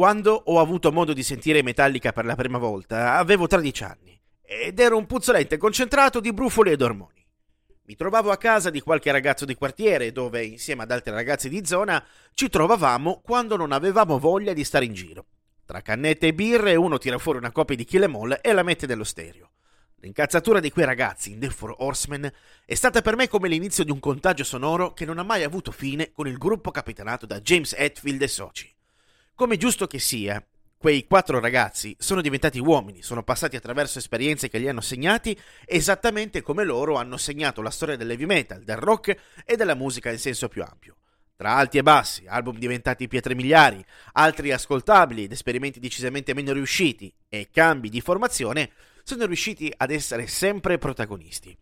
Quando ho avuto modo di sentire Metallica per la prima volta, avevo 13 anni ed ero un puzzolente concentrato di brufoli ed ormoni. Mi trovavo a casa di qualche ragazzo di quartiere dove, insieme ad altri ragazzi di zona, ci trovavamo quando non avevamo voglia di stare in giro. Tra cannette e birre uno tira fuori una copia di Kill Em e la mette nello stereo. L'incazzatura di quei ragazzi in The Four Horsemen è stata per me come l'inizio di un contagio sonoro che non ha mai avuto fine con il gruppo capitanato da James Hetfield e soci. Come giusto che sia, quei quattro ragazzi sono diventati uomini, sono passati attraverso esperienze che li hanno segnati esattamente come loro hanno segnato la storia dell'heavy metal, del rock e della musica in senso più ampio. Tra alti e bassi, album diventati pietre miliari, altri ascoltabili ed esperimenti decisamente meno riusciti e cambi di formazione, sono riusciti ad essere sempre protagonisti.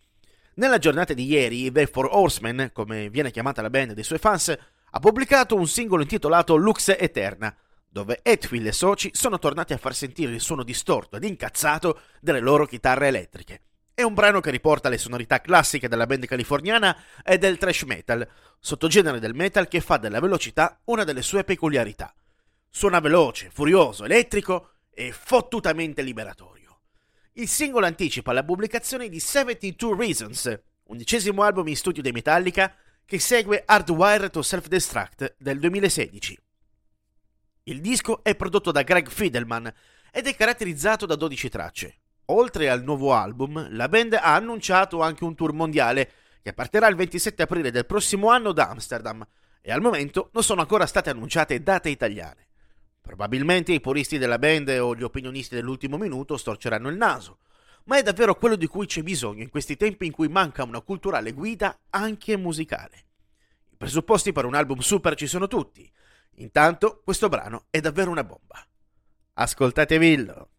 Nella giornata di ieri, The Four Horsemen, come viene chiamata la band dei suoi fans, ha pubblicato un singolo intitolato Lux Eterna, dove Hetfield e soci sono tornati a far sentire il suono distorto ed incazzato delle loro chitarre elettriche. È un brano che riporta le sonorità classiche della band californiana e del thrash metal, sottogenere del metal che fa della velocità una delle sue peculiarità. Suona veloce, furioso, elettrico e fottutamente liberatorio. Il singolo anticipa la pubblicazione di 72 Reasons, undicesimo album in studio dei Metallica che segue Hardwired to Self-Destruct del 2016. Il disco è prodotto da Greg Fidelman ed è caratterizzato da 12 tracce. Oltre al nuovo album, la band ha annunciato anche un tour mondiale che partirà il 27 aprile del prossimo anno da Amsterdam e al momento non sono ancora state annunciate date italiane. Probabilmente i puristi della band o gli opinionisti dell'ultimo minuto storceranno il naso, ma è davvero quello di cui c'è bisogno in questi tempi in cui manca una culturale guida anche musicale. I presupposti per un album super ci sono tutti, Intanto questo brano è davvero una bomba. Ascoltatevillo!